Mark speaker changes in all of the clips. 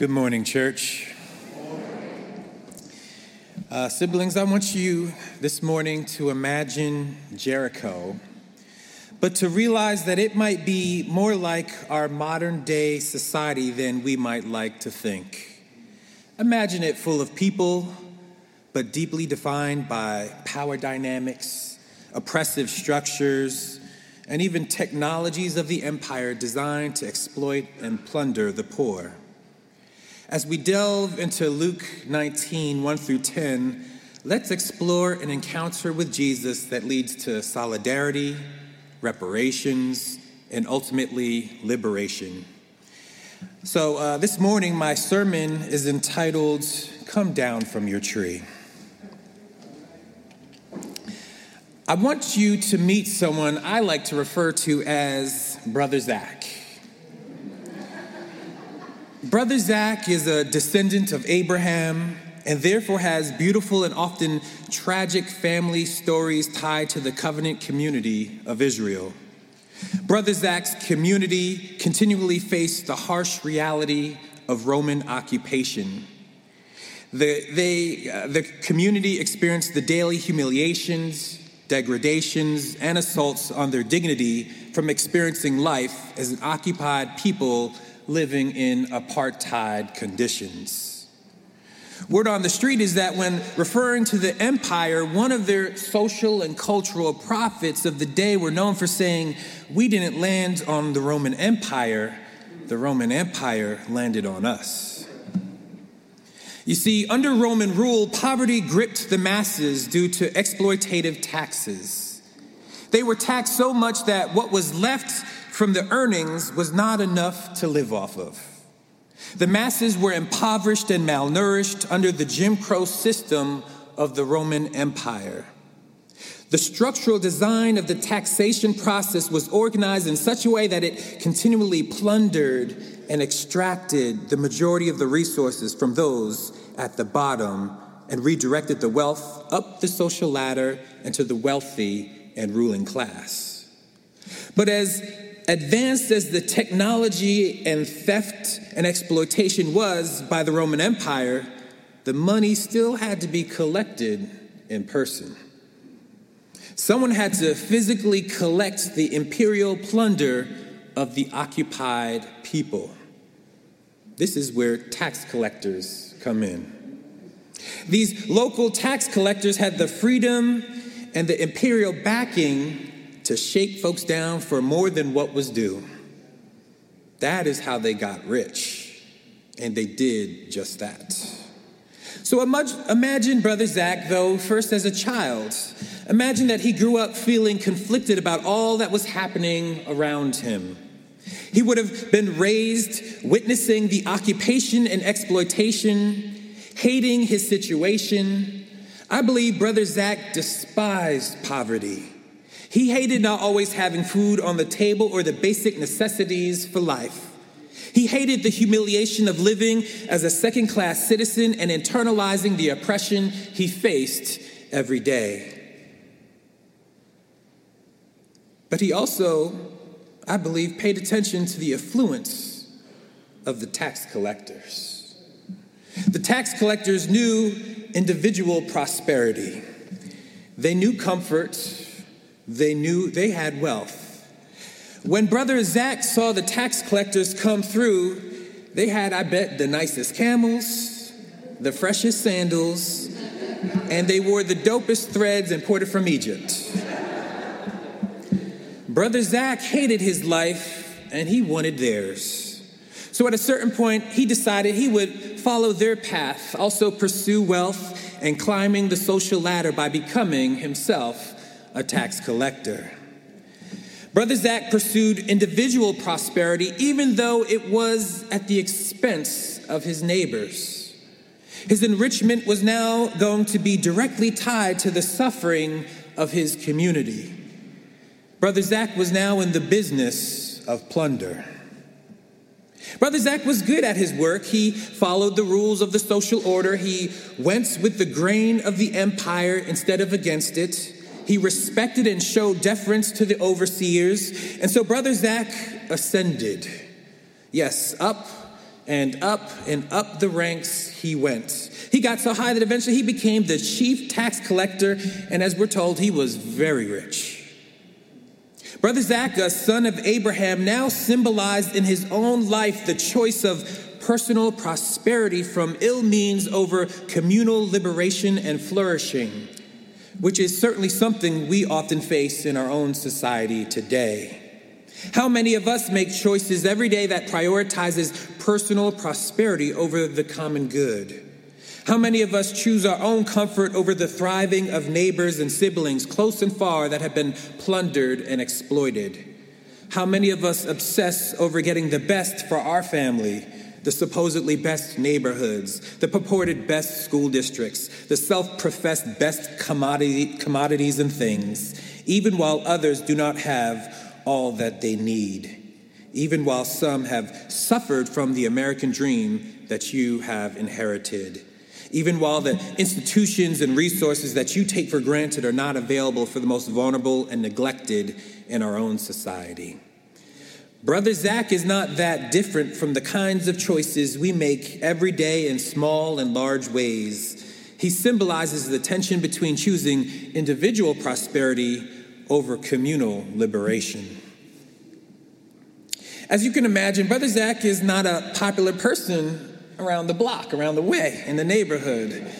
Speaker 1: Good morning, church. Uh, siblings, I want you this morning to imagine Jericho, but to realize that it might be more like our modern day society than we might like to think. Imagine it full of people, but deeply defined by power dynamics, oppressive structures, and even technologies of the empire designed to exploit and plunder the poor. As we delve into Luke 19, 1 through 10, let's explore an encounter with Jesus that leads to solidarity, reparations, and ultimately liberation. So, uh, this morning, my sermon is entitled Come Down from Your Tree. I want you to meet someone I like to refer to as Brother Zach. Brother Zach is a descendant of Abraham and therefore has beautiful and often tragic family stories tied to the covenant community of Israel. Brother Zach's community continually faced the harsh reality of Roman occupation. The, they, uh, the community experienced the daily humiliations, degradations, and assaults on their dignity from experiencing life as an occupied people living in apartheid conditions. Word on the street is that when referring to the empire, one of their social and cultural prophets of the day were known for saying, We didn't land on the Roman Empire, the Roman Empire landed on us. You see, under Roman rule, poverty gripped the masses due to exploitative taxes. They were taxed so much that what was left from the earnings was not enough to live off of. The masses were impoverished and malnourished under the Jim Crow system of the Roman Empire. The structural design of the taxation process was organized in such a way that it continually plundered and extracted the majority of the resources from those at the bottom and redirected the wealth up the social ladder into the wealthy and ruling class. But as advanced as the technology and theft and exploitation was by the Roman Empire, the money still had to be collected in person. Someone had to physically collect the imperial plunder of the occupied people. This is where tax collectors come in. These local tax collectors had the freedom and the imperial backing to shake folks down for more than what was due. That is how they got rich. And they did just that. So imagine Brother Zach, though, first as a child. Imagine that he grew up feeling conflicted about all that was happening around him. He would have been raised witnessing the occupation and exploitation, hating his situation. I believe Brother Zach despised poverty. He hated not always having food on the table or the basic necessities for life. He hated the humiliation of living as a second class citizen and internalizing the oppression he faced every day. But he also, I believe, paid attention to the affluence of the tax collectors. The tax collectors knew individual prosperity, they knew comfort they knew they had wealth. When Brother Zach saw the tax collectors come through, they had, I bet, the nicest camels, the freshest sandals, and they wore the dopest threads imported from Egypt. Brother Zach hated his life and he wanted theirs. So at a certain point, he decided he would follow their path, also pursue wealth and climbing the social ladder by becoming himself a tax collector. Brother Zach pursued individual prosperity even though it was at the expense of his neighbors. His enrichment was now going to be directly tied to the suffering of his community. Brother Zach was now in the business of plunder. Brother Zach was good at his work. He followed the rules of the social order. He went with the grain of the empire instead of against it. He respected and showed deference to the overseers. And so Brother Zach ascended. Yes, up and up and up the ranks he went. He got so high that eventually he became the chief tax collector, and as we're told, he was very rich. Brother Zach, a son of Abraham, now symbolized in his own life the choice of personal prosperity from ill means over communal liberation and flourishing, which is certainly something we often face in our own society today. How many of us make choices every day that prioritizes personal prosperity over the common good? How many of us choose our own comfort over the thriving of neighbors and siblings close and far that have been plundered and exploited? How many of us obsess over getting the best for our family, the supposedly best neighborhoods, the purported best school districts, the self professed best commodity, commodities and things, even while others do not have all that they need, even while some have suffered from the American dream that you have inherited, even while the institutions and resources that you take for granted are not available for the most vulnerable and neglected in our own society. Brother Zach is not that different from the kinds of choices we make every day in small and large ways. He symbolizes the tension between choosing individual prosperity over communal liberation. As you can imagine, Brother Zach is not a popular person around the block, around the way, in the neighborhood.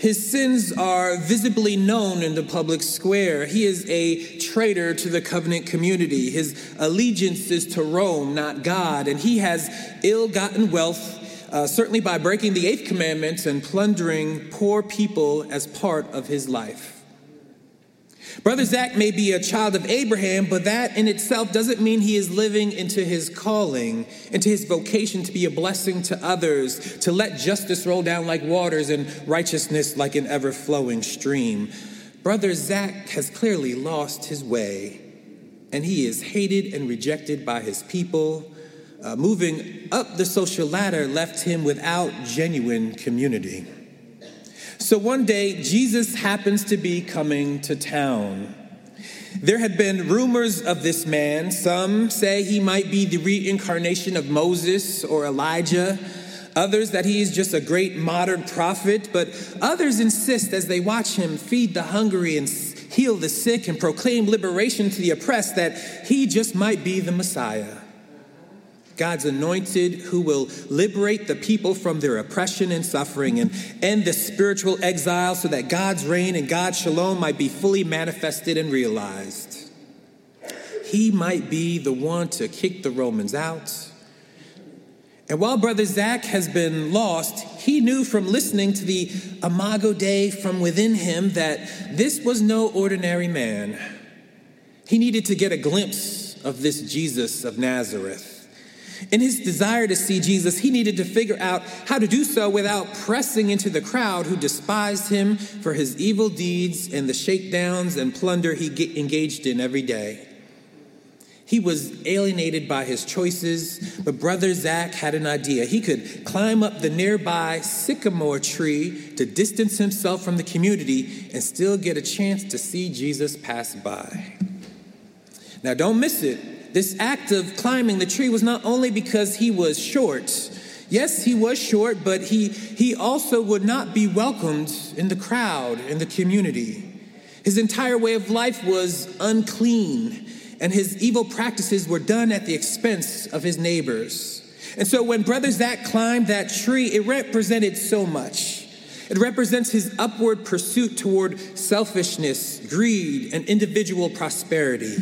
Speaker 1: His sins are visibly known in the public square. He is a traitor to the covenant community. His allegiance is to Rome, not God, and he has ill gotten wealth. Uh, certainly by breaking the eighth commandment and plundering poor people as part of his life. Brother Zach may be a child of Abraham, but that in itself doesn't mean he is living into his calling, into his vocation to be a blessing to others, to let justice roll down like waters and righteousness like an ever flowing stream. Brother Zach has clearly lost his way, and he is hated and rejected by his people. Uh, moving up the social ladder left him without genuine community. So one day, Jesus happens to be coming to town. There had been rumors of this man. Some say he might be the reincarnation of Moses or Elijah. Others that he is just a great modern prophet. But others insist as they watch him feed the hungry and heal the sick and proclaim liberation to the oppressed that he just might be the Messiah. God's anointed who will liberate the people from their oppression and suffering and end the spiritual exile so that God's reign and God's shalom might be fully manifested and realized. He might be the one to kick the Romans out. And while Brother Zach has been lost, he knew from listening to the Imago Dei from within him that this was no ordinary man. He needed to get a glimpse of this Jesus of Nazareth. In his desire to see Jesus, he needed to figure out how to do so without pressing into the crowd who despised him for his evil deeds and the shakedowns and plunder he engaged in every day. He was alienated by his choices, but Brother Zach had an idea. He could climb up the nearby sycamore tree to distance himself from the community and still get a chance to see Jesus pass by. Now, don't miss it this act of climbing the tree was not only because he was short. Yes, he was short, but he, he also would not be welcomed in the crowd, in the community. His entire way of life was unclean, and his evil practices were done at the expense of his neighbors. And so when Brother Zach climbed that tree, it represented so much. It represents his upward pursuit toward selfishness, greed, and individual prosperity.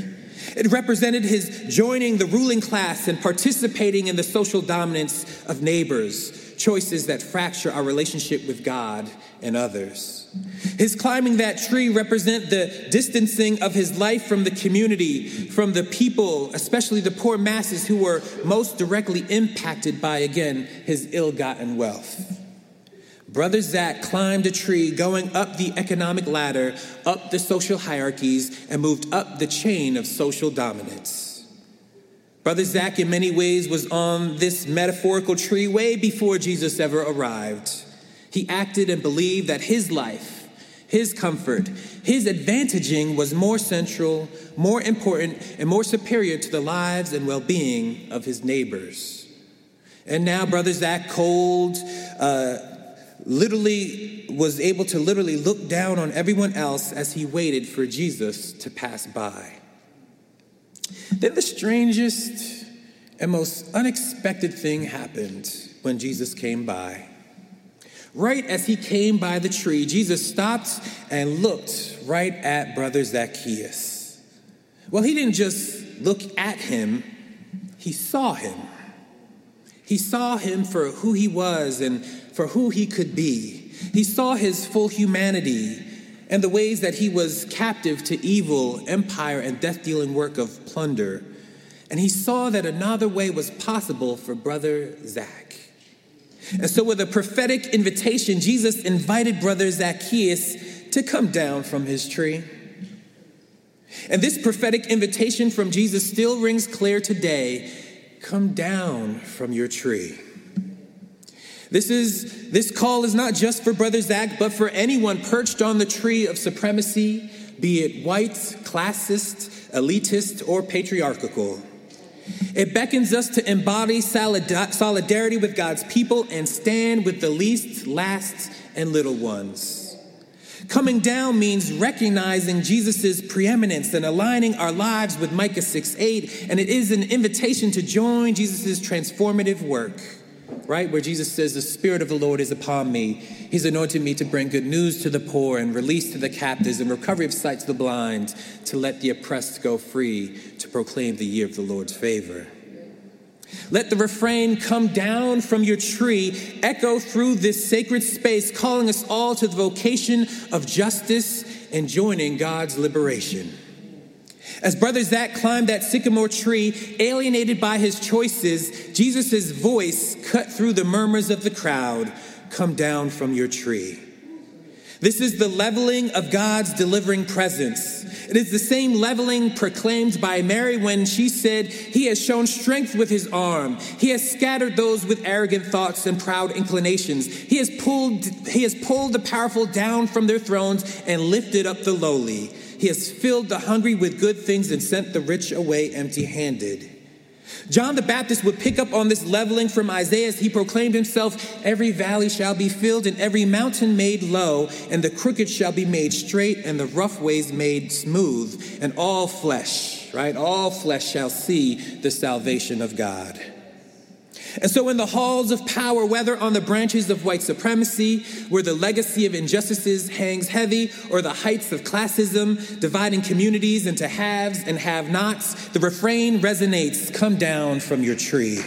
Speaker 1: It represented his joining the ruling class and participating in the social dominance of neighbors, choices that fracture our relationship with God and others. His climbing that tree represent the distancing of his life from the community, from the people, especially the poor masses who were most directly impacted by, again, his ill-gotten wealth. Brother Zach climbed a tree going up the economic ladder, up the social hierarchies, and moved up the chain of social dominance. Brother Zach, in many ways, was on this metaphorical tree way before Jesus ever arrived. He acted and believed that his life, his comfort, his advantaging was more central, more important, and more superior to the lives and well being of his neighbors. And now, Brother Zach Cold uh, literally was able to literally look down on everyone else as he waited for Jesus to pass by. Then the strangest and most unexpected thing happened when Jesus came by. Right as he came by the tree, Jesus stopped and looked right at Brother Zacchaeus. Well, he didn't just look at him, he saw him. He saw him for who he was and for who he could be. He saw his full humanity and the ways that he was captive to evil, empire, and death dealing work of plunder. And he saw that another way was possible for brother Zach. And so, with a prophetic invitation, Jesus invited brother Zacchaeus to come down from his tree. And this prophetic invitation from Jesus still rings clear today come down from your tree. This is this call is not just for brother Zach, but for anyone perched on the tree of supremacy, be it white, classist, elitist, or patriarchal. It beckons us to embody solidarity with God's people and stand with the least, last, and little ones. Coming down means recognizing Jesus' preeminence and aligning our lives with Micah 6 8, and it is an invitation to join Jesus' transformative work right? Where Jesus says, The Spirit of the Lord is upon me. He's anointed me to bring good news to the poor and release to the captives and recovery of sight to the blind, to let the oppressed go free, to proclaim the year of the Lord's favor. Let the refrain come down from your tree, echo through this sacred space, calling us all to the vocation of justice and joining God's liberation. As brother Zach climbed that sycamore tree, alienated by his choices, Jesus' voice cut through the murmurs of the crowd Come down from your tree. This is the leveling of God's delivering presence. It is the same leveling proclaimed by Mary when she said, He has shown strength with his arm. He has scattered those with arrogant thoughts and proud inclinations. He has pulled, he has pulled the powerful down from their thrones and lifted up the lowly. He has filled the hungry with good things and sent the rich away empty handed. John the Baptist would pick up on this leveling from Isaiah as he proclaimed himself Every valley shall be filled, and every mountain made low, and the crooked shall be made straight, and the rough ways made smooth, and all flesh, right? All flesh shall see the salvation of God. And so, in the halls of power, whether on the branches of white supremacy, where the legacy of injustices hangs heavy, or the heights of classism, dividing communities into haves and have nots, the refrain resonates come down from your tree.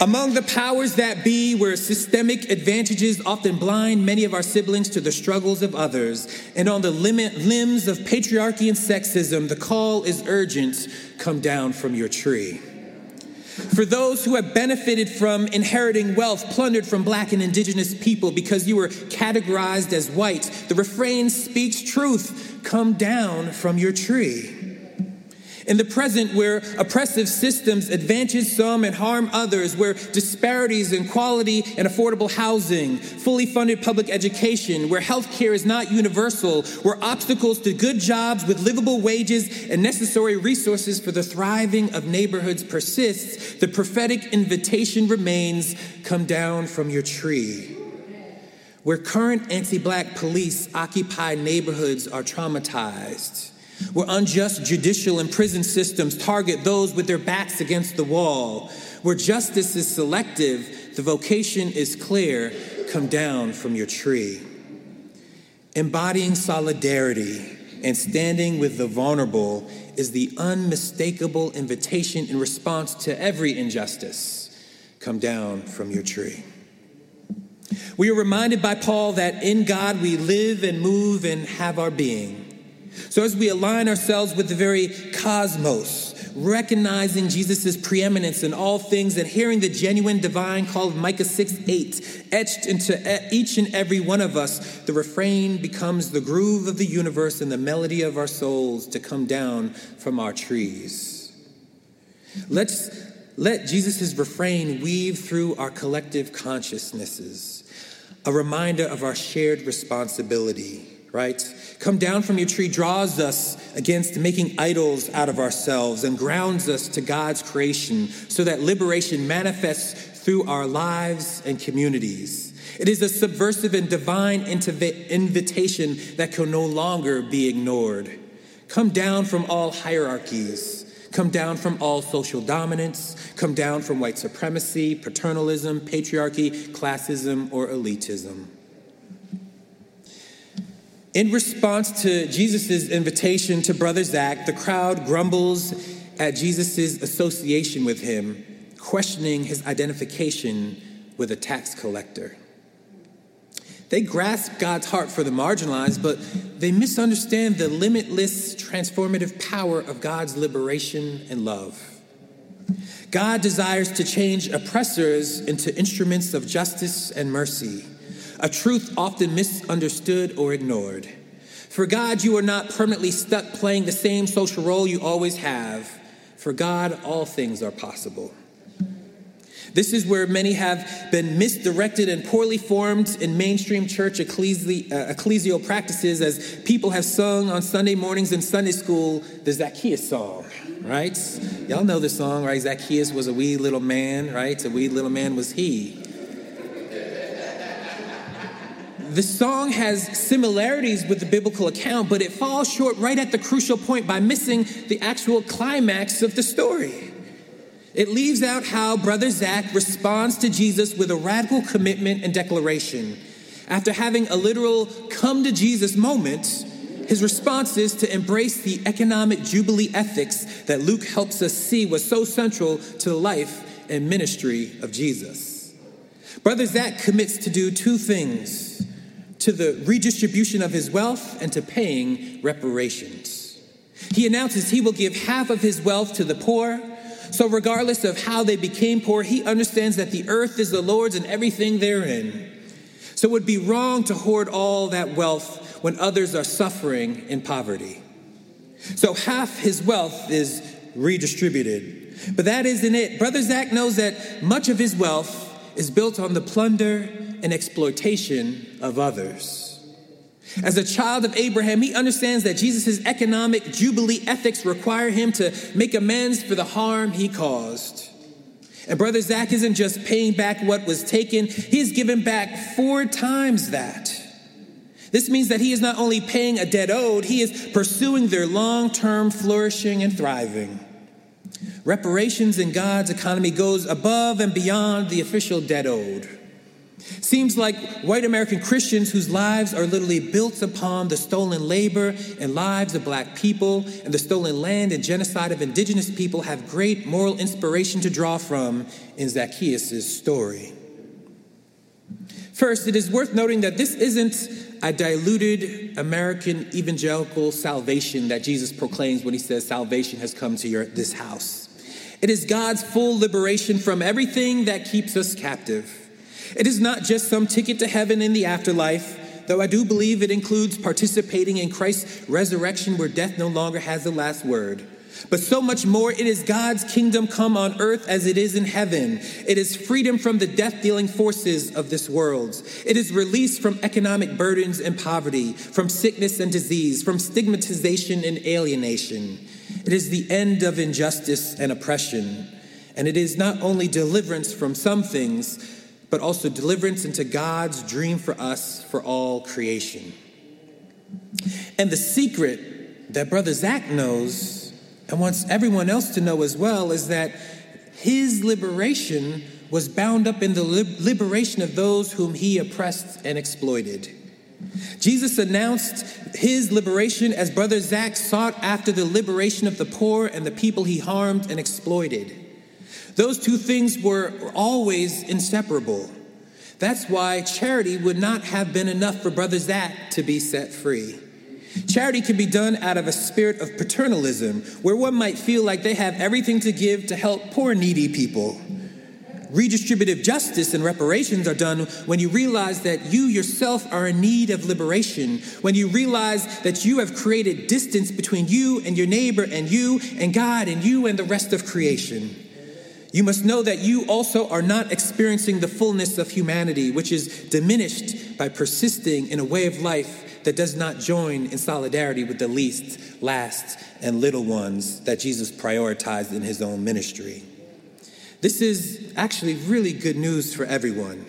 Speaker 1: Among the powers that be, where systemic advantages often blind many of our siblings to the struggles of others, and on the limbs of patriarchy and sexism, the call is urgent come down from your tree. For those who have benefited from inheriting wealth plundered from black and indigenous people because you were categorized as white, the refrain speaks truth come down from your tree. In the present, where oppressive systems advantage some and harm others, where disparities in quality and affordable housing, fully funded public education, where healthcare is not universal, where obstacles to good jobs with livable wages and necessary resources for the thriving of neighborhoods persists, the prophetic invitation remains come down from your tree. Where current anti black police occupy neighborhoods are traumatized where unjust judicial and prison systems target those with their backs against the wall, where justice is selective, the vocation is clear come down from your tree. Embodying solidarity and standing with the vulnerable is the unmistakable invitation in response to every injustice come down from your tree. We are reminded by Paul that in God we live and move and have our being. So, as we align ourselves with the very cosmos, recognizing Jesus' preeminence in all things and hearing the genuine divine call of Micah 6 8 etched into each and every one of us, the refrain becomes the groove of the universe and the melody of our souls to come down from our trees. Let's let Jesus' refrain weave through our collective consciousnesses, a reminder of our shared responsibility right? Come down from your tree draws us against making idols out of ourselves and grounds us to God's creation so that liberation manifests through our lives and communities. It is a subversive and divine invitation that can no longer be ignored. Come down from all hierarchies. Come down from all social dominance. Come down from white supremacy, paternalism, patriarchy, classism, or elitism. In response to Jesus' invitation to Brother Zach, the crowd grumbles at Jesus' association with him, questioning his identification with a tax collector. They grasp God's heart for the marginalized, but they misunderstand the limitless transformative power of God's liberation and love. God desires to change oppressors into instruments of justice and mercy, a truth often misunderstood or ignored. For God, you are not permanently stuck playing the same social role you always have. For God, all things are possible. This is where many have been misdirected and poorly formed in mainstream church ecclesi- uh, ecclesial practices as people have sung on Sunday mornings in Sunday school the Zacchaeus song, right? Y'all know the song, right? Zacchaeus was a wee little man, right? A wee little man was he. The song has similarities with the biblical account, but it falls short right at the crucial point by missing the actual climax of the story. It leaves out how Brother Zach responds to Jesus with a radical commitment and declaration. After having a literal come to Jesus moment, his response is to embrace the economic jubilee ethics that Luke helps us see was so central to the life and ministry of Jesus. Brother Zach commits to do two things to the redistribution of his wealth and to paying reparations. He announces he will give half of his wealth to the poor so, regardless of how they became poor, he understands that the earth is the Lord's and everything therein. So, it would be wrong to hoard all that wealth when others are suffering in poverty. So, half his wealth is redistributed. But that isn't it. Brother Zach knows that much of his wealth is built on the plunder and exploitation of others. As a child of Abraham, he understands that Jesus' economic jubilee ethics require him to make amends for the harm he caused. And Brother Zach isn't just paying back what was taken, he's given back four times that. This means that he is not only paying a debt owed, he is pursuing their long term flourishing and thriving. Reparations in God's economy goes above and beyond the official debt owed. Seems like white American Christians whose lives are literally built upon the stolen labor and lives of black people and the stolen land and genocide of indigenous people have great moral inspiration to draw from in Zacchaeus' story. First, it is worth noting that this isn't a diluted American evangelical salvation that Jesus proclaims when he says salvation has come to your, this house. It is God's full liberation from everything that keeps us captive. It is not just some ticket to heaven in the afterlife, though I do believe it includes participating in Christ's resurrection where death no longer has the last word. But so much more, it is God's kingdom come on earth as it is in heaven. It is freedom from the death dealing forces of this world. It is release from economic burdens and poverty, from sickness and disease, from stigmatization and alienation. It is the end of injustice and oppression. And it is not only deliverance from some things, but also deliverance into God's dream for us for all creation. And the secret that Brother Zach knows and wants everyone else to know as well is that his liberation was bound up in the liberation of those whom he oppressed and exploited. Jesus announced his liberation as Brother Zach sought after the liberation of the poor and the people he harmed and exploited. Those two things were always inseparable. That's why charity would not have been enough for Brother Zach to be set free. Charity can be done out of a spirit of paternalism, where one might feel like they have everything to give to help poor, needy people. Redistributive justice and reparations are done when you realize that you yourself are in need of liberation, when you realize that you have created distance between you and your neighbor and you and God and you and the rest of creation. You must know that you also are not experiencing the fullness of humanity, which is diminished by persisting in a way of life that does not join in solidarity with the least, last, and little ones that Jesus prioritized in his own ministry. This is actually really good news for everyone,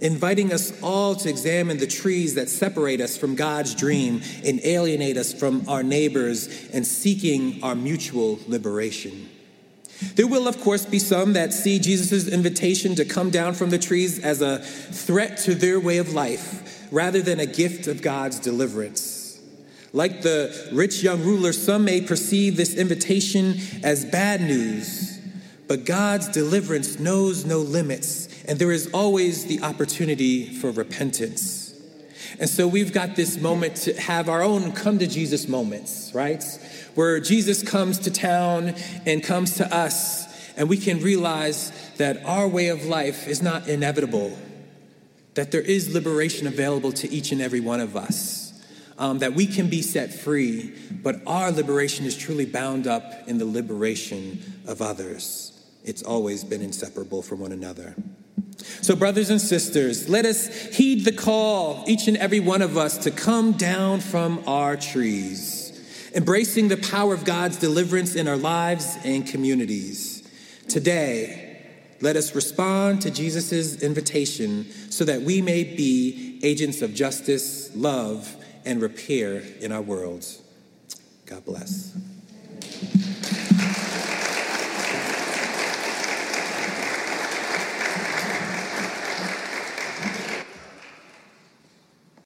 Speaker 1: inviting us all to examine the trees that separate us from God's dream and alienate us from our neighbors and seeking our mutual liberation. There will, of course, be some that see Jesus' invitation to come down from the trees as a threat to their way of life rather than a gift of God's deliverance. Like the rich young ruler, some may perceive this invitation as bad news, but God's deliverance knows no limits, and there is always the opportunity for repentance. And so we've got this moment to have our own come to Jesus moments, right? where Jesus comes to town and comes to us, and we can realize that our way of life is not inevitable, that there is liberation available to each and every one of us, um, that we can be set free, but our liberation is truly bound up in the liberation of others. It's always been inseparable from one another. So, brothers and sisters, let us heed the call, each and every one of us, to come down from our trees embracing the power of God's deliverance in our lives and communities. Today, let us respond to Jesus' invitation so that we may be agents of justice, love, and repair in our world. God bless.